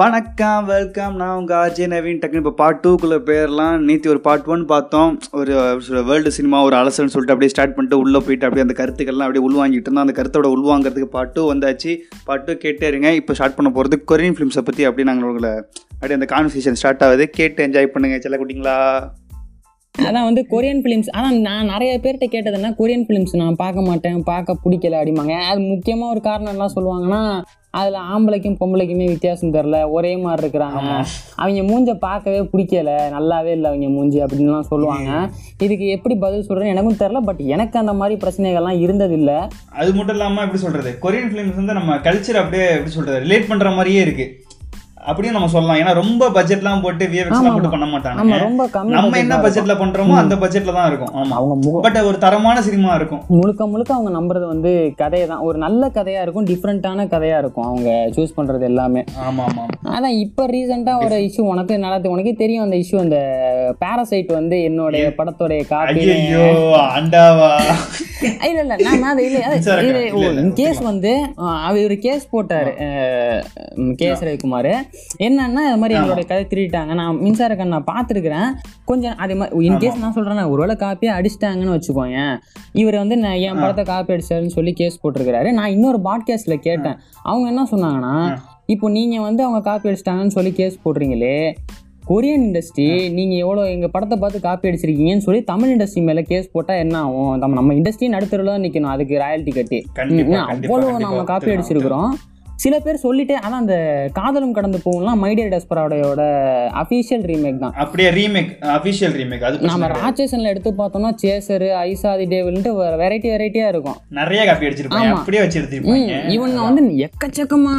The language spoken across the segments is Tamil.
வணக்கம் வெல்கம் நான் உங்கள் ஆர்ஜே நவீன். டக்குனு இப்போ பார்ட் டூக்குள்ளே போயிடலாம் நேற்று ஒரு பார்ட் ஒன் பார்த்தோம். ஒரு வேர்ல்டு சினிமா ஒரு அலசல்னு சொல்லிட்டு அப்படியே ஸ்டார்ட் பண்ணிட்டு உள்ளே போயிட்டு அப்படியே அந்த கருத்துக்கள்லாம் அப்படியே உள்வாங்கிட்டு இருந்தோம். அந்த கருத்தோட உள்வாங்கிறதுக்கு பார்ட் டூ வந்தாச்சு. பார்ட் டூ கேட்டே இருங்க. இப்போ ஸ்டார்ட் பண்ண போகிறது கொரியன் ஃபிலிம்ஸை பற்றி அப்படியே நாங்கள் உங்களை அப்படியே அந்த கான்வர்சேஷன் ஸ்டார்ட் ஆகுது. கேட்டு என்ஜாய் பண்ணுங்கள் செல்ல குட்டிங்களா? அதான் வந்து கொரியன் ஃபிலிம்ஸ் அதான் நான் நிறைய பேர்கிட்ட கேட்டதுன்னா கொரியன் ஃபிலிம்ஸ் நான் பார்க்க மாட்டேன் பார்க்க பிடிக்கல அப்படிம்பாங்க. அது முக்கியமாக ஒரு காரணம் என்ன சொல்லுவாங்கன்னா அதில் ஆம்பளைக்கும் பொம்பளைக்குமே வித்தியாசம் தெரில ஒரே மாதிரி இருக்கிறாங்க. அவங்க மூஞ்ச பார்க்கவே பிடிக்கல. நல்லாவே இல்லை அவங்க மூஞ்சி அப்படின்லாம் சொல்லுவாங்க. இதுக்கு எப்படி பதில் சொல்கிறேன்னு எனக்கும் தெரில பட் எனக்கு அந்த மாதிரி பிரச்சனைகள்லாம் இருந்ததில்லை. அது மட்டும் இல்லாமல் எப்படி சொல்கிறது கொரியன் ஃபிலிம்ஸ் வந்து நம்ம கல்ச்சர் அப்படியே எப்படி சொல்கிறது ரிலேட் பண்ணுற மாதிரியே இருக்குது அப்படியும் நம்ம சொல்லலாம். ஏன்னா ரொம்ப பட்ஜெட்லாம் போட்டு விஎஃப்எக்ஸ்லாம் போட்டு பண்ண மாட்டாங்க ஆமா ரொம்ப கம்மி நம்ம என்ன. பட்ஜெட்ல பண்றோமோ அந்த பட்ஜெட்ல தான் இருக்கும். ஆமா. அவங்க பட் ஒரு தரமான சினிமா இருக்கும். முழுக்க முழுக்க அவங்க நம்புறது வந்து கதையை தான். ஒரு நல்ல கதையாக இருக்கும் டிஃப்ரெண்ட்டான கதையாக இருக்கும். அவங்க சூஸ் பண்ணுறது எல்லாமே. ஆமா ஆமா அதான் இப்போ ரீசெண்டாக ஒரு இஷ்யூ உனக்கு நல்லா உனக்கே தெரியும் அந்த இஷ்யூ அந்த பாராசைட் வந்து என்னுடைய படத்தோடைய காப்பி இல்ல இல்ல நான் அது இல்ல கேஸ் வந்து அவர் ஒரு கேஸ் போட்டாரு கே எஸ் ரவிக்குமார். என்னன்னா இது மாதிரி எங்களுடைய கதை திருடிட்டாங்க. நான் மின்சார கண் நான் பார்த்துருக்குறேன். கொஞ்சம் அதே மாதிரி இன் கேஸ் நான் சொல்றேன் ஒருவேளை காப்பியை அடிச்சிட்டாங்கன்னு வச்சுக்கோங்க இவர் வந்து நான் என் படத்தை காப்பி அடிச்சாருன்னு சொல்லி கேஸ் போட்டிருக்கிறாரு. நான் இன்னொரு பாட்காஸ்ட்ல கேட்டேன். அவங்க என்ன சொன்னாங்கன்னா இப்போ நீங்க வந்து அவங்க காப்பி அடிச்சிட்டாங்கன்னு சொல்லி கேஸ் போடுறீங்களே கொரியன் இண்டஸ்ட்ரி நீங்க எவ்வளவு எங்க படத்தை பார்த்து காப்பி அடிச்சிருக்கீங்கன்னு சொல்லி தமிழ் இண்டஸ்ட்ரி மேல கேஸ் போட்டா என்ன ஆகும்? நம்ம நம்ம இண்டஸ்ட்ரி நடுத்தருல தான் நிக்கணும் அதுக்கு ராயல்ட்டி கட்டி. கண்டிப்பா. நம்ம காப்பி அடிச்சிருக்கிறோம். சில பேர் சொல்லிட்டே ஆனா அந்த காதலும் கடந்து போகலாம் மைடியர் டெஸ்பராவோட அஃபீஷியல் ரீமேக் தான். அப்படியே ரீமேக் அபிஷியல் ரீமேக் அது நம்ம. ராட்சசன்ல எடுத்து பார்த்தோம்னா சேசரு ஐசாதி டேவில்ன்ட்டு வெரைட்டி வெரைட்டியா இருக்கும். நிறைய காப்பி அடிச்சிருப்பாங்க. அப்படியே வச்சு எடுத்திருப்பாங்க இவனுங்க வந்து எக்கச்சக்கமா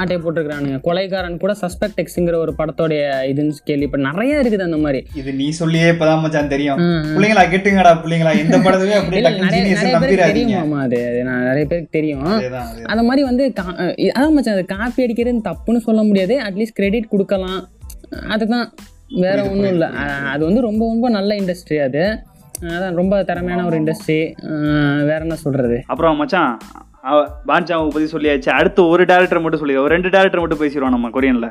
ஆட்டை போட்டிருக்கிறானுங்க. கொலைகாரன் கூட சஸ்பெக்ட் எக்ஸுங்கிற ஒரு படத்தோடைய இதுன்னு கேள்வி இப்ப நிறைய இருக்குது அந்த மாதிரி. இது நீ சொல்லியே இப்பதான் மச்சான் தெரியும். பிள்ளைங்களா கேட்டுங்கடா பிள்ளைங்களா எந்த படத்துலயும் அப்படியே நிறைய பேருக்கு தெரியுமாமா அது? நிறைய பேருக்கு தெரியும். அந்த மாதிரி வந்து அதான் மச்சான் அது காப்பி அடிக்கிறது தப்புன்னு சொல்ல முடியாது. அட்லீஸ்ட் கிரெடிட் கொடுக்கலாம். அதுதான். வேற ஒன்றும் இல்லை. அது வந்து ரொம்ப ரொம்ப நல்ல இண்டஸ்ட்ரி அது. அதான் ரொம்ப திறமையான ஒரு இண்டஸ்ட்ரி வேற என்ன சொல்றது? அப்புறம் மச்சான் பான்சாவை பத்தி சொல்லியாச்சு. அடுத்து ஒரு டேரக்டர் மட்டும் சொல்லி ஒரு ரெண்டு டேரக்டர் மட்டும் பேசிடுவோம் நம்ம கொரியன்ல.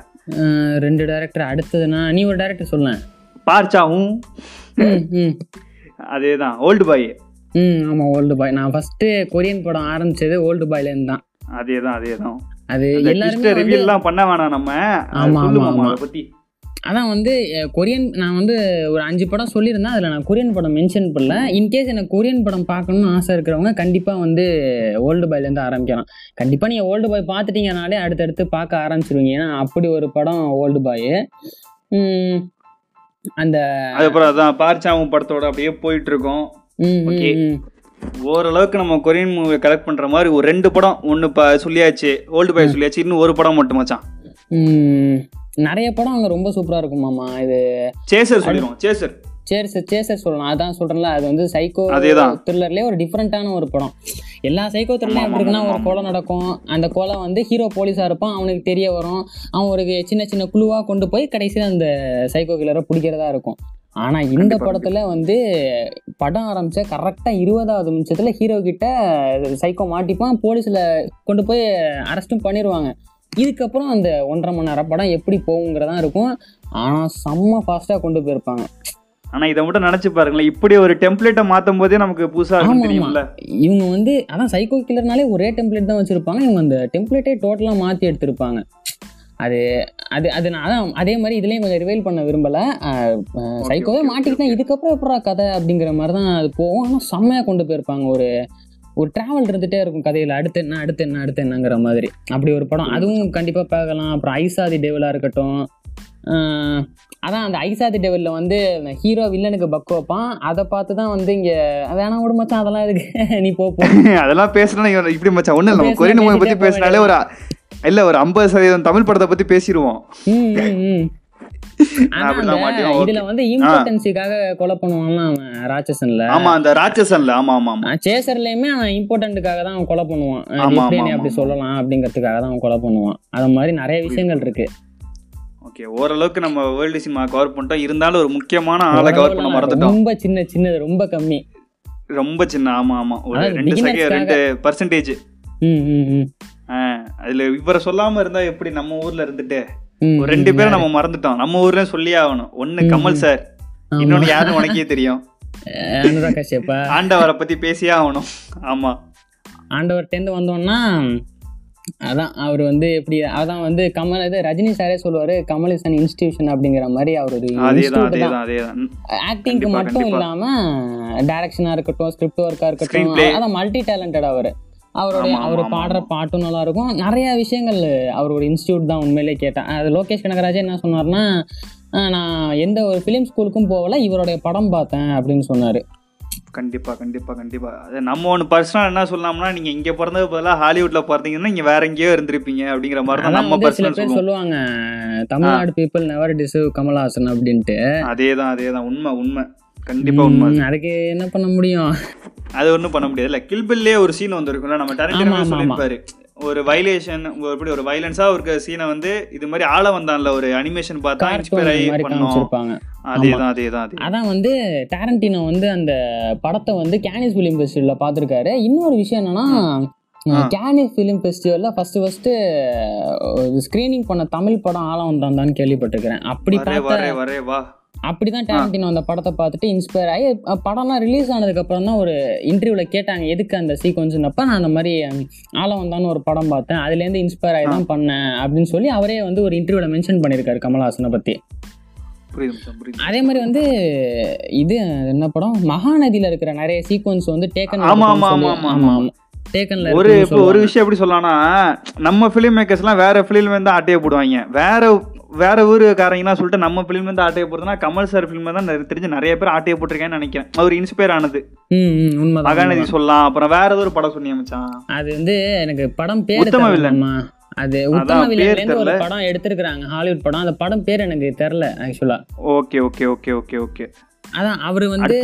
ரெண்டு டேரக்டர் அடுத்ததுன்னா நீ ஒரு டேரக்டர் சொல்லேன் பார்ச்சாவும் அதேதான் ஓல்டு பாய் ம் ஆமாம் ஓல்டு பாய் நான் ஃபஸ்ட்டு கொரியன் படம் ஆரம்பிச்சது ஓல்டு பாய்லேருந்து தான். அதேதான் அதேதான். அது எல்லாருமே வந்து ரிவியூலாம் பண்ண வேணாம் நம்ம. ஆமா, ஆமா, அதை பத்தி. அதான் வந்து கொரியன் நான் வந்து ஒரு அஞ்சு படம் சொல்லியிருந்தேன் அதில் நான் கொரியன் படம் மென்ஷன் பண்ணல. இன்கேஸ் எனக்கு கொரியன் படம் பார்க்கணும்னு ஆசை இருக்கிறவங்க கண்டிப்பாக வந்து ஓல்டு பாய்லேருந்து ஆரம்பிக்கலாம். கண்டிப்பாக நீங்கள் ஓல்டு பாய் பார்த்துட்டீங்கனாலே அடுத்தடுத்து பார்க்க ஆரம்பிச்சிருவீங்க. ஏன்னா அப்படி ஒரு படம் ஓல்டு பாய் அந்த அதுக்கப்புறம் அதான் பார்ச்சாவும் படத்தோட அப்படியே போயிட்டு இருக்கோம். ஓரளவுக்கு நம்ம கொரியன் மூவி கலெக்ட் பண்ற மாதிரி ஒரு ரெண்டு படம் ஒன்னு ப சொல்லியாச்சு ஓல்டு பாய் சொல்லியாச்சு இன்னும் ஒரு படம் மட்டும் மச்சான். ம், நிறைய படம் அங்கே ரொம்ப சூப்பராக இருக்குமாமா இது சேசர் சொல்லிடுவோம் சேசர். சேர் சேசர் சொல்லலாம். அதான் சொல்கிறேன்ல அது வந்து சைக்கோ. த்ரில்லர்லேயே ஒரு டிஃப்ரெண்ட்டான ஒரு படம். எல்லா சைக்கோ த்ரில்லையும் எப்படி இருக்குன்னா ஒரு கொலை நடக்கும். அந்த கொலை வந்து ஹீரோ போலீஸாக இருப்பான் அவனுக்கு தெரிய வரும். அவன் ஒரு சின்ன சின்ன குழுவாக கொண்டு போய் கடைசியில் அந்த சைக்கோ கில்லரை பிடிக்கிறதா இருக்கும். ஆனால் இந்த படத்தில் வந்து படம் ஆரம்பித்த கரெக்டாக இருபதாவது நிமிஷத்தில் ஹீரோ கிட்ட சைக்கோ மாட்டிப்பான். போலீஸில் கொண்டு போய் அரெஸ்ட்டும் பண்ணிடுவாங்க இதுக்கப்புறம் அந்த ஒன்றரை மணி நேரம் படம் எப்படி போகுங்கிறதா இருக்கும். ஆனால் செம்ம ஃபாஸ்ட்டாக கொண்டு போயிருப்பாங்க. ஆனா இதை மட்டும் நினைச்சு பாருங்களேன். இப்படி ஒரு டெம்ப்ளேட்டை மாத்தும் போதே நமக்கு புதுசா. தெரியும்ல. இவங்க வந்து அதான் சைக்கோ கில்லர்னாலே ஒரே டெம்ப்ளேட் தான் வச்சிருப்பாங்க. இவங்க அந்த டெம்ப்ளேட்டே டோட்டலாக மாற்றி எடுத்திருப்பாங்க. அது அது அது நான் அதான் அதே மாதிரி இதுலேயும் கொஞ்சம் ரிவைல் பண்ண விரும்பலை. சைக்கோவே மாட்டிக்கிட்டா இதுக்கப்புறம் எப்படா கதை அப்படிங்கிற மாதிரி தான் அது போகும். ஆனால் செம்மையாக கொண்டு போயிருப்பாங்க. ஒரு ஒரு ட்ராவல் இருந்துகிட்டே இருக்கும் கதையில். அடுத்து என்ன அடுத்து என்ன அடுத்து என்னங்கிற மாதிரி. அப்படி ஒரு படம். அதுவும் கண்டிப்பாக பார்க்கலாம். அப்புறம் ஐசாதி டேவிலாக இருக்கட்டும். அதான் அந்த ஐசாதி டெவலில் வந்து ஹீரோ வில்லனுக்கு பக் வைப்பான். அதை பார்த்து தான் வந்து இங்கே வேணாம் விட மச்சான். அதெல்லாம் எதுக்கு? நீ போ அதெல்லாம் இவன் இப்படி மச்சான். நம்ம பேசினா கொரியன் மூவி பேசிட்டே பேசினாலே ஒரு இல்ல ஒரு ஐம்பது சதவீதம் தமிழ் படத்தை பத்தி பேசிடுவோம் இதுல வந்து இம்பார்ட்டன்ஸுக்காக கொலை பண்ணுவான்லாம் அவன் ராட்சசன்ல. ஆமா அந்த ராட்சசன்ல. ஆமா ஆமா ஆமா. சேசர்லயுமே அவன் இம்பார்ட்டன்ட்டுக்காக தான் அவன் கொலை பண்ணுவான். அப்படி. சொல்லலாம் அப்படிங்கிறதுக்காக தான் அவன் கொலை பண்ணுவான். அது மாதிரி நிறைய விஷயங்கள் இருக்கு. ஓகே ஓரளவுக்கு நம்ம வேர்ல்டு சினிமா கவர் பண்ணிட்டோம். இருந்தாலும் ஒரு முக்கியமான ஆளை கவர் பண்ண மறந்துட்டோம். ரொம்ப சின்ன சின்னது ரொம்ப கம்மி. ரொம்ப சின்ன ஆமா ஆமா. ஒரு ரெண்டு செகண்ட் ரெண்டு பர்சன்டேஜ் அதுல இவரை சொல்லாம இருந்தா எப்படி நம்ம ஊர்ல இருந்துட்டு? ரெண்டு பேரும் நம்ம மறந்துட்டோம். நம்ம ஊர்ல சொல்லியே ஆகணும். ஒண்ணு கமல் சார் இன்னொன்னு யாருன்னு உனக்கே தெரியும். ஆண்டவரை பத்தி பேசியே ஆகணும். ஆமா. ஆண்டவர்கிட்டேருந்து வந்தோம்னா அதான் அவர் வந்து எப்படி அதான் வந்து கமல் இது ரஜினி சாரே சொல்லுவாரு கமல் இஸ் அன் இன்ஸ்டிடியூஷன் அப்படிங்கிற மாதிரி அவர் ஒரு ஆக்டிங்க்கு மட்டும். இல்லாம டைரக்ஷனா இருக்கட்டும் ஸ்கிரிப்ட் ஒர்க்கா இருக்கட்டும். அதான் மல்டி டேலண்டட் அவர். அவருடைய ஆமா, அவர் பாடுற பாட்டும் நல்லா இருக்கும் நிறைய விஷயங்கள் அவர் ஒரு இன்ஸ்டியூட் தான் உண்மையிலே கேட்டேன். அது லோகேஷ் கனகராஜ் என்ன சொன்னார்னா நான் எந்த ஒரு ஃபிலிம் ஸ்கூலுக்கும் போகல இவருடைய படம் பார்த்தேன் அப்படின்னு சொன்னாரு. கண்டிப்பா கண்டிப்பா கண்டிப்பா. அது நம்ம ஒன்று பர்சனல் என்ன சொல்லலாம்னா நீங்க இங்க பிறந்தது பதிலாக ஹாலிவுட்ல பிறந்தீங்கன்னா நீங்க வேற எங்கேயோ இருந்திருப்பீங்க அப்படிங்கிற மாதிரி தான் நம்ம சில பர்சனல் பேர் சொல்லுவாங்க Tamil Nadu people never deserve Kamal Haasan அப்படின்ட்டு. அதேதான் அதேதான். உண்மை உண்மை. கண்டிப்பா உண்மை அதுக்கு என்ன பண்ண முடியும்? அது ஒன்றும் பண்ண முடியாது. இல்ல கில்பில்லே ஒரு சீன் வந்திருக்கும்ல நம்ம டேரண்டினோ சொல்லியிருப்பாரு. ஒரு வைலேஷன் எப்படி ஒரு வைலன்ஸா ஒரு சீனை வந்து இது மாதிரி ஆள வந்தான்ல ஒரு அனிமேஷன் பார்த்தா இன்ஸ்பயர் ஆகி பண்ணோம். அதேதான் அதேதான் அதே அதான் வந்து டேரண்டினோ வந்து அந்த படத்தை வந்து கேனிஸ் ஃபிலிம் ஃபெஸ்டிவலில் பார்த்துருக்காரு. இன்னொரு விஷயம் என்னன்னா ஆ. கேனிஸ் ஃபிலிம் ஃபெஸ்டிவலில் ஃபர்ஸ்ட் ஃபர்ஸ்ட் ஸ்க்ரீனிங் பண்ண தமிழ் படம் ஆழம் வந்தான்னு கேள்விப்பட்டிருக்கிறேன். அப்படி வரே பார்த்த வா அப்படிதான் டேரண்டினோ அந்த படத்தை பார்த்துட்டு இன்ஸ்பயர் ஆகி படம்லாம் ரிலீஸ் ஆனதுக்கு அப்புறம் தான் ஒரு இன்டர்வியூல கேட்டாங்க எதுக்கு அந்த சீக்வன்ஸ்னப்ப நான் அந்த மாதிரி ஆழம் வந்தான்னு ஒரு படம் பார்த்தேன். அதுலேருந்து இன்ஸ்பயர் ஆகி தான் பண்ணேன் அப்படின்னு சொல்லி அவரே வந்து ஒரு இன்டர்வியூல மென்ஷன் பண்ணியிருக்காரு கமல்ஹாசனை புரியுது அதே மாதிரி வந்து இது என்ன படம்? மகாநதியில இருக்கிற நிறைய சீக்வன்ஸ் வந்து டேக்கன் ஆமா, ஆமா, ஆமா, ஆமா, ஆமா. டேக்கன்ல ஒரு இப்போ ஒரு விஷயம் எப்படி சொல்லலாம்னா நம்ம ஃபிலிம் மேக்கர்ஸ்லாம் வேற ஃபிலிம் வந்து ஆட்டையை போடுவாங்க. வேற வேற ஊருக்காரங்கன்னா சொல்லிட்டு நம்ம ஃபிலிம் வந்து ஆட்டையை போடுறதுனா கமல் சார் ஃபிலிம் தான் தெரிஞ்சு நிறைய பேர் ஆட்டையை போட்டிருக்கேன்னு நினைக்கிறேன். அவர் இன்ஸ்பயர் ஆனது. ம் ம், உண்மைதான் மகாநதி. சொல்லலாம். அப்புறம் வேற ஏதோ ஒரு படம் சொன்னியா மச்சான். அது வந்து எனக்கு படம் பேர் உத்தம வில்லன். அது உத்தம பேர் வில்லன்ல இருந்து ஒரு. படம் எடுத்திருக்காங்க ஹாலிவுட் படம். அந்த படம் பேர் எனக்கு தெரியல actually okay okay okay okay okay. அதான் அவர் வந்து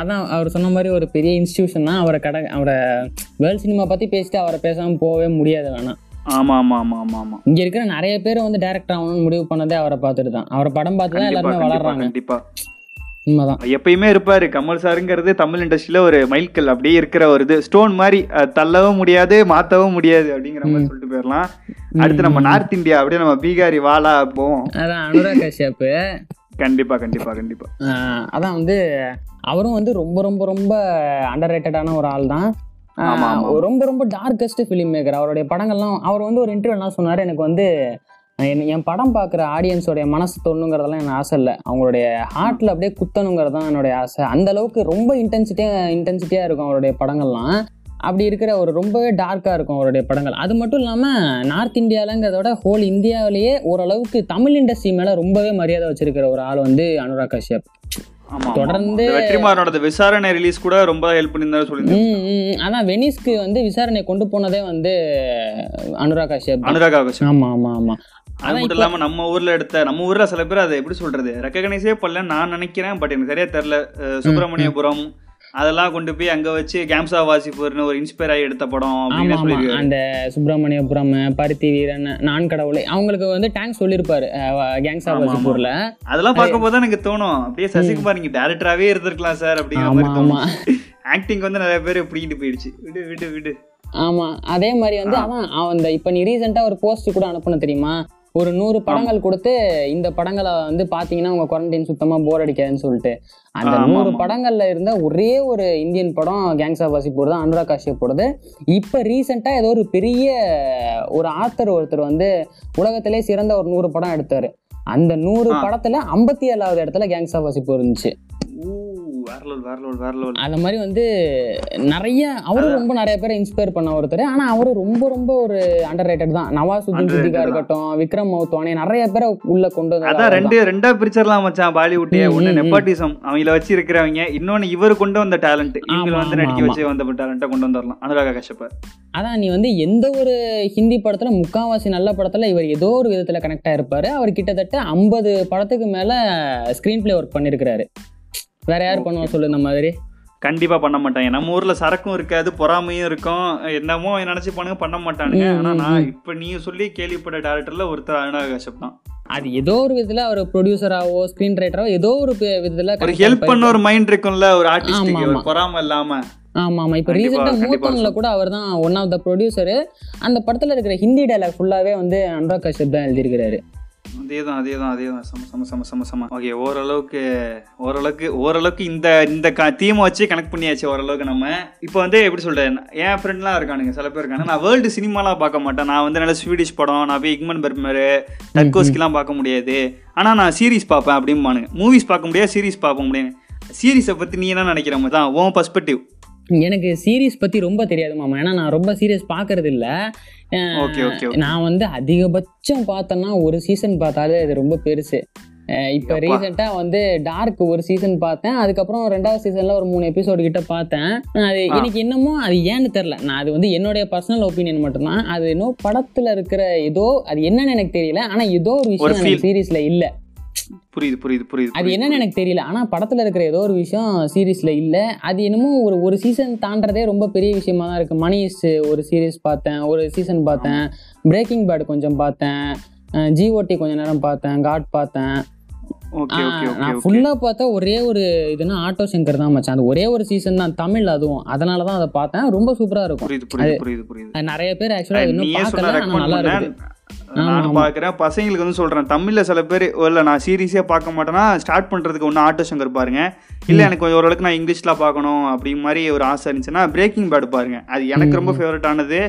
அதான் அவர் சொன்ன மாதிரி ஒரு பெரிய இன்ஸ்டிடியூஷன் தான் அவரை கடை அவரை வேர்ல்ட் சினிமா பத்தி பேசிட்டு அவரை பேசாம போகவே முடியாது வேணாம் ஆமா ஆமா ஆமா ஆமா ஆமா இங்க இருக்கிற நிறைய பேர் வந்து டேரக்டர் ஆகணும்னு முடிவு பண்ணதே அவரை பார்த்துட்டு தான். அவரை படம் பார்த்து தான் எல்லாருமே வளர்றாங்க. கண்டிப்பா உண்மைதான். எப்பயுமே இருப்பாரு. கமல் சாருங்கிறது தமிழ் இண்டஸ்ட்ரியில ஒரு மைல்கல். அப்படியே இருக்கிற ஒரு இது. ஸ்டோன் மாதிரி தள்ளவும் முடியாது மாத்தவும் முடியாது அப்படிங்கிற மாதிரி சொல்லிட்டு போயிடலாம் அடுத்து நம்ம நார்த் இந்தியா அப்படியே நம்ம பீகாரி வாலா போவோம். அதான் அனுராக் கஷ்யப். கண்டிப்பா கண்டிப்பா கண்டிப்பா. அதான் வந்து அவரும் வந்து ரொம்ப ரொம்ப ரொம்ப அண்டர் ரேட்டடான ஒரு ஆள் தான். ரொம்ப ரொம்ப டார்க்கஸ்ட் ஃபிலிம் மேக்கர் அவருடைய படங்கள்லாம் அவர் வந்து ஒரு இன்டர்வியூ சொன்னார் எனக்கு வந்து என் படம் பார்க்குற ஆடியன்ஸோடைய மனசு தொண்ணுங்கிறதெல்லாம் எனக்கு ஆசை இல்லை. அவங்களுடைய ஹார்ட்டில் அப்படியே குத்தணுங்கிறது தான் என்னுடைய ஆசை. அந்த அளவுக்கு ரொம்ப இன்டென்சிட்டியாக இன்டென்சிட்டியாக இருக்கும் அவருடைய படங்கள்லாம். அப்படி இருக்கிற ஒரு ரொம்பவே டார்க்காக இருக்கும் அவருடைய படங்கள். அது மட்டும் இல்லாமல் நார்த் இந்தியாவிலங்கிறத விட ஹோல் இந்தியாவிலேயே ஓரளவுக்கு தமிழ் இண்டஸ்ட்ரி மேலே ரொம்பவே மரியாதை வச்சிருக்கிற ஒரு ஆள் வந்து அனுராக் கஷ்யப். தொடர்ந்து- வெற்றிமாறனோட விசாரணை ரிலீஸ் கூட ரொம்ப ஹெல்ப் பண்ணியிருந்தாரு சொல்லியிருந்தேன். அதான் வெனிஸ்க்கு வந்து விசாரணை கொண்டு போனதே வந்து அனுராக் கஷ்யப். அனுராக் ஆகாஷ் ஆமா ஆமா ஆமா. அது மட்டும் இல்லாம நம்ம ஊர்ல எடுத்த நம்ம ஊர்ல சில பேர் அதை எப்படி சொல்றது? ரெக்கக்னைஸே பண்ணல நான் நினைக்கிறேன் பட் எனக்கு சரியா தெரியல. அஹ் சுப்பிரமணியபுரம் அதெல்லாம் கொண்டு போய் அங்க வச்சு கேம்சா வாசிப்பூர்னு ஒரு இன்ஸ்பயர் ஆகி எடுத்த படம் அந்த சுப்பிரமணியபுரம் பருத்தி வீரன் நான் கடவுளை. அவங்களுக்கு வந்து டேங்க் சொல்லியிருப்பாரு கேங்ஸ். வசிப்பூர்ல அதெல்லாம் பார்க்கும்போது தான் எனக்கு தோணும். அப்படியே சசிகுமார் நீங்க டேரக்டராகவே இருந்திருக்கலாம் சார் அப்படிங்கிற மாதிரி தோணும். ஆக்டிங் வந்து நிறைய பேர் பிடிக்கிட்டு போயிடுச்சு. விடு விடு விடு. ஆமா அதே மாதிரி வந்து அதான் அவன் இந்த இப்ப நீ ரீசெண்டா ஒரு போஸ்ட் கூட அனுப்புன தெரியுமா? ஒரு நூறு படங்கள் கொடுத்து இந்த படங்களை வந்து பாத்தீங்கன்னா உங்க குவாரண்டைன் சுத்தமா போர் அடிக்காதுன்னு சொல்லிட்டு. அந்த நூறு. படங்கள்ல இருந்த ஒரே ஒரு இந்தியன் படம் கேங்ஸ் ஆஃப் வாசிப்பூர் தான் அனுராக் காஷ்யப் போடுது இப்ப ரீசெண்டா ஏதோ ஒரு பெரிய ஒரு ஆத்தர் ஒருத்தர் வந்து உலகத்திலே சிறந்த ஒரு நூறு படம் எடுத்தாரு. அந்த நூறு. படத்துல ஐம்பத்தி ஏழாவது இடத்துல கேங்ஸ் ஆஃப் வாசிப்பூர் இருந்துச்சு அந்த மாதிரி வந்து நிறைய அவரும் ரொம்ப நிறைய பேரை இன்ஸ்பயர் பண்ண ஒருத்தர். ஆனா அவரு ரொம்ப ரொம்ப ஒரு அண்டர் ரேட்டட் தான் நவாசுதீன் சித்திகா. இருக்கட்டும் விக்ரம் மௌத்வானி நிறைய பேரை உள்ள கொண்டு வந்தது அதான். ரெண்டு ரெண்டா பிரிச்சிடலாம் மச்சான் பாலிவுட்டே. ம். நெப்பாட்டிசம் அவங்கள வச்சு இருக்கிறவங்க. இன்னொன்னு இவர் கொண்டு வந்த டேலண்ட் இவங்க ஆமா, வந்து நடிக்க. வச்சு வந்த டேலண்ட்டை கொண்டு வந்துடலாம் அனுராக கஷ்யப்ப அதான் நீ வந்து எந்த ஒரு ஹிந்தி படத்துல முக்காவாசி நல்ல படத்துல இவர் ஏதோ ஒரு விதத்துல கனெக்ட் ஆயிருப்பாரு அவர் கிட்டத்தட்ட ஐம்பது படத்துக்கு மேல ஸ்கிரீன் பிளே ஒர்க் பண்ணிருக்கிறாரு. வேற யார் பண்ணுவா சொல்லு இந்த மாதிரி? கண்டிப்பா பண்ண மாட்டாங்க. நம்ம ஊர்ல சரக்கும் இருக்காது பொறாமையும் இருக்கும். என்னமோ நினைச்சு பண்ணுங்க பண்ண மாட்டானுங்க. ஆனா நான். இப்ப நீ சொல்லி கேள்விப்பட்ட டேரக்டர்ல ஒருத்தர் அனுராக கஷ்யப் தான். அது ஏதோ ஒரு விதத்துல அவர் ப்ரொடியூசராவோ ஸ்கிரீன் ரைட்டரோ ஏதோ ஒரு விதத்துல ஒரு ஹெல்ப் பண்ண. ஒரு மைண்ட் இருக்கும்ல ஒரு ஆமா, ஆர்டிஸ்டுக்கு ஒரு. பொறாம இல்லாம. ஆமா ஆமா. இப்போ ரீசெண்டாக மூத்தவங்கள கூட அவர் தான் ஒன் ஆஃப் த ப்ரொடியூசரு அந்த படத்துல இருக்கிற ஹிந்தி டைலாக் ஃபுல்லாவே வந்து அனுராக் கஷ்யப் தான் எழுதியிருக்கிறாரு. அதே தான் அதே தான் அதே தான் சம சம சம சம சம. ஓகே ஓரளவுக்கு ஓரளவுக்கு ஓரளவுக்கு இந்த இந்த க தீமை வச்சு கனெக்ட் பண்ணியாச்சு ஓரளவுக்கு நம்ம. இப்போ வந்து எப்படி சொல்கிறேன் என் ஃப்ரெண்ட்லாம் இருக்கானுங்க சில பேர் இருக்காங்க நான் வேர்ல்டு சினிமாலாம் பார்க்க மாட்டேன். நான் வந்து நல்ல ஸ்வீடிஷ் படம் நான் போய் இக்மன் பெர்மரு டர்கோஸ்கிலாம் பார்க்க முடியாது. ஆனால் நான் சீரிஸ் பார்ப்பேன் அப்படிம்பானுங்க. மூவிஸ் பார்க்க முடியாது சீரிஸ் பார்க்க முடியாது சீரிஸை பற்றி நீ என்ன நினைக்கிற மாதிரி தான் உன் பர்ஸ்பெக்டிவ் எனக்கு சீரிஸ் பத்தி ரொம்ப தெரியாது மாமா. ஏன்னா நான் ரொம்ப சீரியஸ் பார்க்கறது இல்ல நான் வந்து அதிகபட்சம் பார்த்தேன்னா ஒரு சீசன் பார்த்தாலே அது ரொம்ப பெருசு. இப்போ. ரீசெண்டாக வந்து டார்க் ஒரு சீசன் பார்த்தேன். அதுக்கப்புறம் ரெண்டாவது சீசனில் ஒரு மூணு எபிசோடு கிட்ட பார்த்தேன். அது. எனக்கு என்னமோ அது ஏன்னு தெரில நான் அது வந்து என்னுடைய பர்சனல் ஒப்பீனியன் மட்டும்தான். அது இன்னும் படத்தில் இருக்கிற ஏதோ அது என்னன்னு எனக்கு தெரியல. ஆனால் ஏதோ ஒரு விஷயம். எனக்கு சீரீஸில் இல்லை. புரியுது புரியுது புரியுது அது. என்னன்னு எனக்கு தெரியல. ஆனால் படத்தில் இருக்கிற ஏதோ ஒரு விஷயம் சீரீஸில் இல்லை. அது என்னமோ ஒரு ஒரு சீசன் தாண்டறதே ரொம்ப பெரிய விஷயமா தான் இருக்குது மணிஸ் ஒரு சீரீஸ் பார்த்தேன் ஒரு சீசன் பார்த்தேன். பிரேக்கிங் பேட் கொஞ்சம் பார்த்தேன். ஜிஓடி கொஞ்ச நேரம் பார்த்தேன் காட் பார்த்தேன். நான் ஃபுல்லாக பார்த்தா ஒரே ஒரு இதுனா ஆட்டோ சங்கர் தான் மச்சான். அது ஒரே ஒரு சீசன் தான் தமிழ் அதுவும். அதனால தான் அதை பார்த்தேன். ரொம்ப சூப்பராக இருக்கும். நிறைய பேர் ஆக்சுவலாக இன்னும் பார்க்கல நல்லா பண்ண நானும் பார்க்குறேன். பசங்களுக்கு வந்து சொல்கிறேன் தமிழில் சில பேர் இல்லை நான் சீரியஸே பார்க்க மாட்டேன்னா ஸ்டார்ட் பண்ணுறதுக்கு ஒன்று ஆட்டோ சங்கர் பாருங்க. இல்லை எனக்கு கொஞ்சம் ஓரளவுக்கு நான் இங்கிலீஷில் பார்க்கணும் அப்படி மாதிரி ஒரு ஆசை இருந்துச்சுன்னா பிரேக்கிங் பேட் பாருங்க. அது எனக்கு ரொம்ப ஃபேவரட் ஆனது.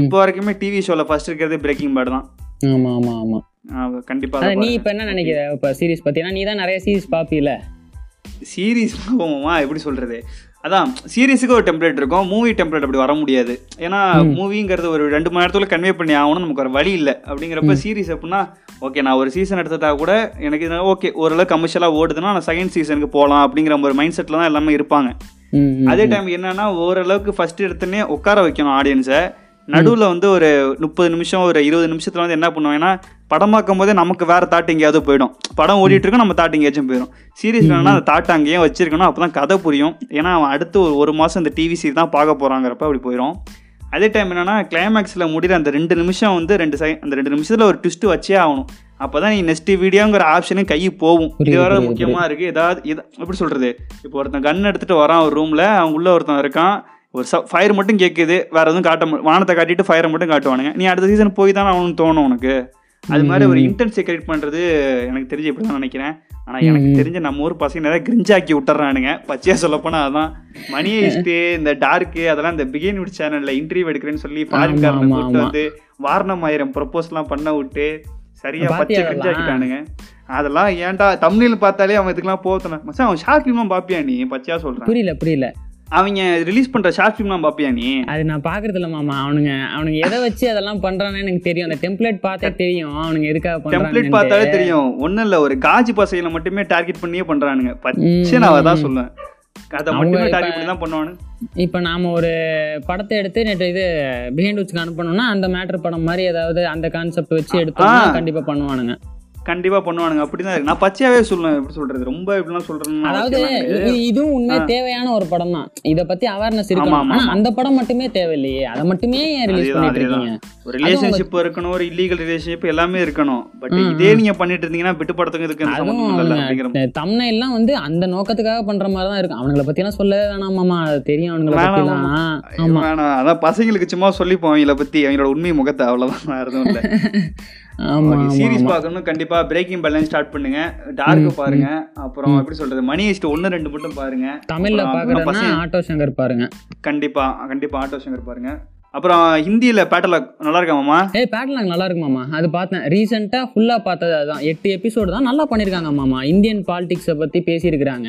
இப்போ வரைக்குமே டிவி ஷோவில் ஃபர்ஸ்ட் இருக்கிறது பிரேக்கிங் பேட் தான். ஆமாம் ஆமாம் ஆமாம் கண்டிப்பாக நீ இப்போ என்ன நினைக்கிற? இப்போ சீரிஸ் ஏன்னா நீ தான் நிறைய சீரிஸ் பார்ப்பீல சீரீஸ் போவோமா எப்படி சொல்கிறது அதான் சீரீஸுக்கு ஒரு டெம்ப்ளேட் இருக்கும். மூவி டெம்ப்ளேட் அப்படி வர முடியாது. ஏன்னா மூவிங்கிறது ஒரு ரெண்டு மணி நேரத்துல கன்வே பண்ணி ஆகணும் நமக்கு ஒரு வழி இல்லை. அப்படிங்கிறப்ப சீரீஸ் அப்படின்னா ஓகே நான் ஒரு சீசன் எடுத்ததா கூட எனக்கு ஓகே ஓரளவு கமர்ஷியலாக ஓடுதுன்னா நான் செகண்ட் சீசனுக்கு போகலாம் அப்படிங்கிற ஒரு மைண்ட் செட்டில் தான் எல்லாமே இருப்பாங்க. அதே டைம் என்னன்னா ஓரளவுக்கு ஃபர்ஸ்ட் எடுத்தோடனே உட்கார வைக்கணும் ஆடியன்ஸை நடுவில் வந்து ஒரு முப்பது நிமிஷம் ஒரு இருபது நிமிஷத்துல வந்து என்ன பண்ணுவாங்கன்னா படம் பார்க்கும் போதே நமக்கு வேற தாட் எங்கேயாவது போயிடும். படம் ஓடிட்டு இருக்கும் நம்ம தாட் எங்கேயாச்சும் போயிடும் சீரியஸ் வேணா அந்த தாட் அங்கேயே வச்சிருக்கணும். அப்பதான் கதை புரியும். ஏன்னா அவன் அடுத்து ஒரு ஒரு மாசம் இந்த டிவி சீரி தான் பார்க்க போறாங்கிறப்ப அப்படி போயிடும் அதே டைம் என்னன்னா கிளைமேக்ஸில் முடிகிற அந்த ரெண்டு நிமிஷம் வந்து ரெண்டு செகண்ட் அந்த ரெண்டு நிமிஷத்தில் ஒரு ட்விஸ்ட் வச்சே ஆகணும். அப்போ தான் நீ நெக்ஸ்ட் வீடியோங்கிற ஆப்ஷனும் கை போகும். இது வர முக்கியமாக இருக்குது ஏதாவது இது எப்படி சொல்கிறது இப்போ ஒருத்தன் கன் எடுத்துகிட்டு வரான் ஒரு ரூமில் அவன் உள்ள ஒருத்தன் இருக்கான். ஒரு ச ஃபயர் மட்டும் கேட்குது வேற எதுவும் காட்ட வானத்தை காட்டிட்டு ஃபயரை மட்டும் காட்டுவானுங்க. நீ அடுத்த சீசன் போய் தானே அவனுக்கு தோணும் உனக்கு. அது மாதிரி ஒரு இன்டென்ஸை கிரியேட் பண்ணுறது எனக்கு தெரிஞ்சு இப்படி தான் நினைக்கிறேன் ஆனால் எனக்கு தெரிஞ்ச நம்ம ஊர் பசங்க நிறைய கிரிஞ்சாக்கி விட்டுறானுங்க. பச்சையாக சொல்லப்போனால் அதான். மணி ஹிஸ்ட்டு இந்த டார்க்கு அதெல்லாம் இந்த பிகின் விட் சேனலில் இன்டர்வியூ எடுக்கிறேன்னு சொல்லி ஃபாரின்காரனை ஆமா, கூப்பிட்டு. வந்து வாரணம் ஆயிரம் ப்ரொப்போஸ்லாம் பண்ண விட்டு சரியா பச்சை கிரிஞ்சாக்கிட்டானுங்க. அதெல்லாம் ஏன்டா தமிழில் பார்த்தாலே அவன் இதுக்கெல்லாம் போத்தன மச்சான் அவன் ஷார்ட் ஃபிலிம்லாம் பார்ப்பியா நீ? பச்சையா சொல்கிறேன் புரியல புரியல. அவங்க ரிலீஸ் பண்ணுற ஷார்ட் ஃபிலிம்லாம் பார்ப்பியா நீ? அது நான் பாக்குறது இல்ல மாமா. அவனுங்க அவனுங்க எதை வச்சு அதெல்லாம் பண்றான்னு எனக்கு தெரியும். அந்த டெம்ப்ளேட் பார்த்தே தெரியும். அவனுங்க எதுக்காக டெம்ப்ளேட் பார்த்தாலே பண்றாங்க தெரியும். ஒன்றும் இல்லை ஒரு காஜி பசையில மட்டுமே டார்கெட் பண்ணியே பண்ணுறானுங்க பச்சை நான் அதான் சொல்லுவேன். அதை அவங்க மட்டுமே இப்ப- நாம ஒரு படத்தை எடுத்து நேற்று இது பிஹைண்ட் வச்சுக்கு அனுப்பணும்னா அந்த மேட்டர் படம் மாதிரி ஏதாவது அந்த கான்செப்ட் வச்சு எடுத்தோம்னா. கண்டிப்பா பண்ணுவானுங்க. கண்டிப்பா பண்ணுவானுங்க. அப்படிதான் இருக்கு. நான் பச்சையாவே சொல்லுவேன் எப்படி சொல்றது? ரொம்ப இப்படிலாம் சொல்றேன்னு அதாவது இதுவும் உண்மையே தேவையான ஒரு படம் தான். இத பத்தி அவேர்னஸ் இருக்கணும். அந்த படம் மட்டுமே தேவையில்லையே. அதை மட்டுமே ரிலீஸ் பண்ணிட்டு. இருக்கீங்க? ஒரு ரிலேஷன்ஷிப் இருக்கணும் ஒரு இல்லீகல் ரிலேஷன்ஷிப் எல்லாமே இருக்கணும். பட் இதே நீங்க பண்ணிட்டு இருந்தீங்கன்னா விட்டு படத்துக்கு இதுக்கு தம்னை எல்லாம் வந்து அந்த நோக்கத்துக்காக பண்ற மாதிரி தான் இருக்கும். அவனுங்களை பத்தி எல்லாம் சொல்லவே வேணாமாமா அது தெரியும் அவனுங்களை வேணாம், பத்தி எல்லாம் ஆமா. வேணாம். அதான் பசங்களுக்கு சும்மா சொல்லிப்போம் அவங்கள பத்தி அவங்களோட உண்மை முகத்தை அவ்வளவுதான். வேற எதுவும் இல்லை. சீரிஸ் பார்க்கணும் கண்டிப்பா பிரேக்கிங் பேலன்ஸ் ஸ்டார்ட் பண்ணுங்க. டார்க் பாருங்க. அப்புறம் எப்படி சொல்றது? மணி ஹெஸ்ட் ஒன்னு ரெண்டு மட்டும் பாருங்க. தமிழ்ல பசங்க- ஆட்டோ சங்கர் பாருங்க. கண்டிப்பா கண்டிப்பா ஆட்டோ சங்கர் பாருங்க. அப்புறம் ஹிந்தியில பேட்டல நல்லா இருக்காமாமா ஏய் பேட்லாங் நல்லா இருக்கு மாமா. அது பார்த்தேன். ரீசெண்டாக ஃபுல்லாக பார்த்தது அதுதான் எட்டு எபிசோடு தான் நல்லா பண்ணியிருக்காங்க மாமா. இந்தியன் பாலிடிக்ஸை பற்றி பேசியிருக்கிறாங்க.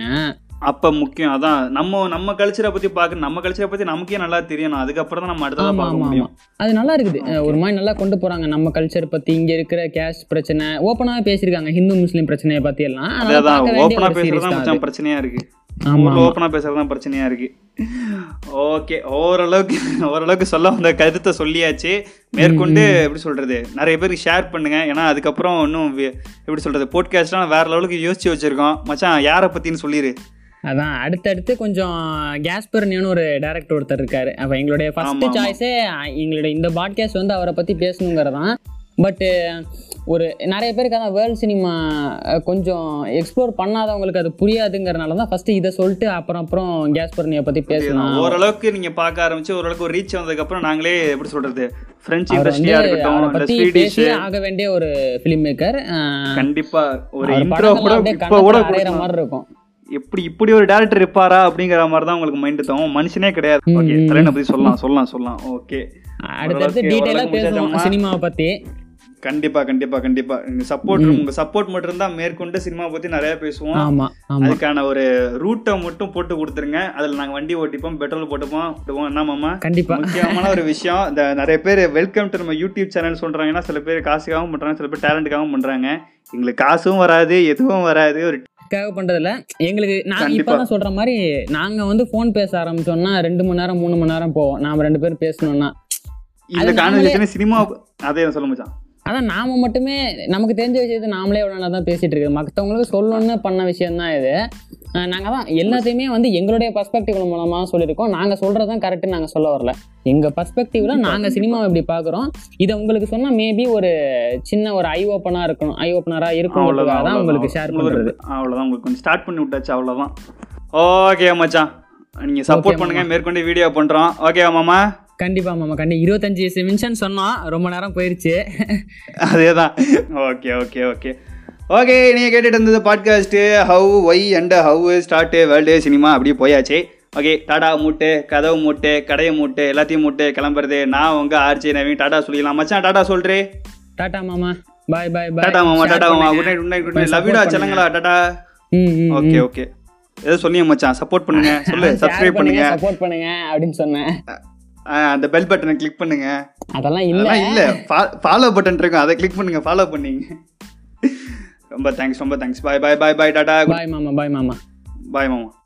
அப்ப முக்கியம். அதான் நம்ம நம்ம கல்ச்சரை பத்தி பார்க்க நம்ம கல்ச்சரை பத்தி நமக்கே நல்லா தெரியணும். அதுக்கப்புறம் தான் நம்ம அடுத்ததா ஆமா பார்க்க முடியும். அது நல்லா இருக்குது. ஒரு மாதிரி நல்லா கொண்டு போறாங்க. நம்ம கல்ச்சர் பத்தி இங்க இருக்கிற கேஸ்ட் பிரச்சனை. ஓப்பனாக பேசியிருக்காங்க. ஹிந்து முஸ்லீம் பிரச்சனையை பத்தி எல்லாம். அதான் பார்க்க வேண்டிய ஓப்பனா ஒரு பேசுறது series தான் தான் மச்சான் அது. பிரச்சனையா இருக்கு. ஆமா ஊர்ல ஆமா. ஓப்பனா பேசுறது தான் பிரச்சனையா இருக்கு. ஓகே ஓரளவுக்கு ஓரளவுக்கு சொல்ல வந்த கருத்தை சொல்லியாச்சு. மேற்கொண்டு எப்படி சொல்றது? நிறைய பேருக்கு ஷேர் பண்ணுங்க. ஏன்னா அதுக்கப்புறம் இன்னும் எப்படி சொல்றது? போட்காஸ்ட்லாம் வேற லெவலுக்கு யோசிச்சு வச்சிருக்கோம். மச்சான் யாரை பத்தின்னு சொல்லிடு அதான் அடுத்தடுத்து கொஞ்சம் கேஸ்பர்னியன்னு ஒரு டேரக்டர் ஒருத்தர் இருக்காரு. அப்போ எங்களுடைய ஃபர்ஸ்ட். சாய்ஸே எங்களுடைய இந்த பாட்காஸ்ட் வந்து அவரை பத்தி பேசணுங்கிறதான். பட்டு ஒரு நிறைய பேருக்கு அதான் வேர்ல்ட் சினிமா கொஞ்சம் எக்ஸ்ப்ளோர் பண்ணாதவங்களுக்கு அது புரியாதுங்கிறனால தான் ஃபஸ்ட்டு இதை சொல்லிட்டு அப்புறம் அப்புறம் கேஸ் பர்னியை பற்றி பேசலாம். ஓரளவுக்கு நீங்க பார்க்க ஆரம்பிச்சு ஓரளவுக்கு ஒரு ரீச் வந்ததுக்கு அப்புறம் நாங்களே எப்படி சொல்றது பிரெஞ்சு அவர் வந்து இண்டஸ்ட்ரியா அவரை இருக்கட்டும் பற்றி பேசியே ஆக வேண்டிய ஒரு ஃபிலிம் மேக்கர் கண்டிப்பா ஒரு படங்கள்லாம் கூட அப்படியே கொடுக்கலாம். மாதிரி இருக்கும். எப்படி இப்படி ஒரு டேரக்டர் இருப்பாரா அப்படிங்கிற மாதிரி தான் உங்களுக்கு மைண்ட் தோணும். மனுஷனே கிடையாது. ஓகே ம். தலைவனை பத்தி சொல்லலாம் சொல்லலாம் சொல்லலாம். ஓகே அடுத்தடுத்து ஓரளவுக்கு பேசுவோம்? சினிமாவை பற்றி கண்டிப்பா கண்டிப்பா கண்டிப்பா. உங்க சப்போர்ட் உங்க சப்போர்ட் மட்டும் இருந்தா மேற்கொண்டு சினிமா பத்தி நிறைய பேசுவோம். ஆமா ஆமா. அதுக்கான ஒரு ரூட்டை மட்டும் போட்டு கொடுத்துருங்க. அதுல நாங்க வண்டி ஓட்டிப்போம் பெட்ரோல் போட்டுப்போம் விடுவோம். என்ன மாமா? கண்டிப்பா. முக்கியமான ஒரு விஷயம் இந்த நிறைய பேர் வெல்கம் டு நம்ம யூடியூப் சேனல் சொல்றாங்கன்னா சில பேர் காசுக்காகவும் பண்றாங்க சில பேர் டேலண்ட்டுக்காகவும் பண்றாங்க. எங்களுக்கு காசும் வராது எதுவும் வராது ஒரு தேவை பண்றதில்ல. எங்களுக்கு நான். இப்பதான் சொல்ற மாதிரி நாங்க வந்து ஃபோன் பேச ஆரம்பிச்சோம்னா ரெண்டு மணி நேரம் மூணு மணி நேரம் போவோம். நாம ரெண்டு பேரும் பேசணும்னா. இந்த கான்வர்சேஷன் சினிமா அதே சொல்ல மச்சான். அதான் நாம மட்டுமே நமக்கு தெரிஞ்ச விஷயத்தை நாமளே எவ்வளோ நல்லா தான் பேசிட்டு இருக்கு மற்றவங்களுக்கு சொல்லணும்னு பண்ண விஷயம் தான் இது. அஹ் நாங்க தான் எல்லாத்தையுமே வந்து எங்களுடைய பர்ஸ்பெக்டிவ் மூலமா சொல்லியிருக்கோம். நாங்க சொல்றதுதான் கரெக்ட் நாங்க சொல்ல வரல. எங்க பர்ஸ்பெக்டிவ்ல நாங்க சினிமாவை இப்படி பாக்குறோம் இதை உங்களுக்கு சொன்னா மேபி ஒரு சின்ன ஒரு ஐ ஓப்பனா இருக்கணும். ஐ ஓப்பனரா இருக்கும்ன்றதுக்காக தான் உங்களுக்கு ஷேர் பண்றது. அவ்வளோதான் உங்களுக்கு கொஞ்சம் ஸ்டார்ட் பண்ணி விட்டாச்சு அவ்வளோதான் ஓகே மச்சான். நீங்கள் சப்போர்ட் Okay, பண்ணுங்க. மேற்கொண்டு வீடியோ பண்ணுறோம் ஓகே மாமா. கண்டிப்பா மாமா கண்டி. இருபத்தஞ்சு நிமிஷம் சொன்னோம் ரொம்ப நேரம் போயிருச்சு. அதே தான் ஓகே ஓகே ஓகே. ஓகே நீங்கள் கேட்டுட்டு இருந்தது podcast how why and how start world cinema அப்படியே போயாச்சு. ஓகே டாடா மூட்டு கதவு மூட்டு கடையை மூட்டு எல்லாத்தையும் மூட்டு கிளம்புறது. நான் உங்கள் ஆர்ஜி நவீன் டாடா சொல்லிக்கலாம் மச்சான் டாடா சொல்றே. டாடா மாமா பாய் பாய் பாய் டாடா மாமா டாடா மாமா. Good night good night good night லவ்யூடா செல்லங்களா டாடா? Okay okay. ஏதோ சொன்னீங்க மச்சான். சப்போர்ட் பண்ணுங்க. சொல்லு சப்ஸ்கிரைப் பண்ணுங்க சப்போர்ட் பண்ணுங்க அப்படின்னு சொன்னேன். அந்த பெல் பட்டனை கிளிக் பண்ணுங்க. அதெல்லாம் இல்ல. இல்ல. ஃபாலோ பட்டன் இருக்கும் அதை கிளிக் பண்ணுங்க. ஃபாலோ பண்ணீங்க. ரொம்ப தேங்க்ஸ் ரொம்ப தேங்க்ஸ் பாய் பாய் பாய் பாய் டாடா. பாய் மாமா. பாய் மாமா. பாய் மாமா.